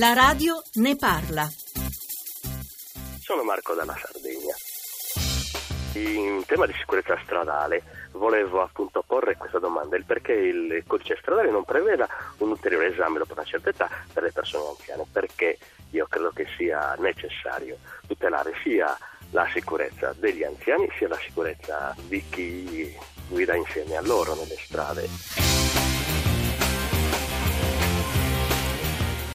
La radio ne parla. Sono Marco dalla Sardegna. In tema di sicurezza stradale volevo appunto porre questa domanda, il perché il codice stradale non preveda un ulteriore esame dopo una certa età per le persone anziane, perché io credo che sia necessario tutelare sia la sicurezza degli anziani sia la sicurezza di chi guida insieme a loro nelle strade.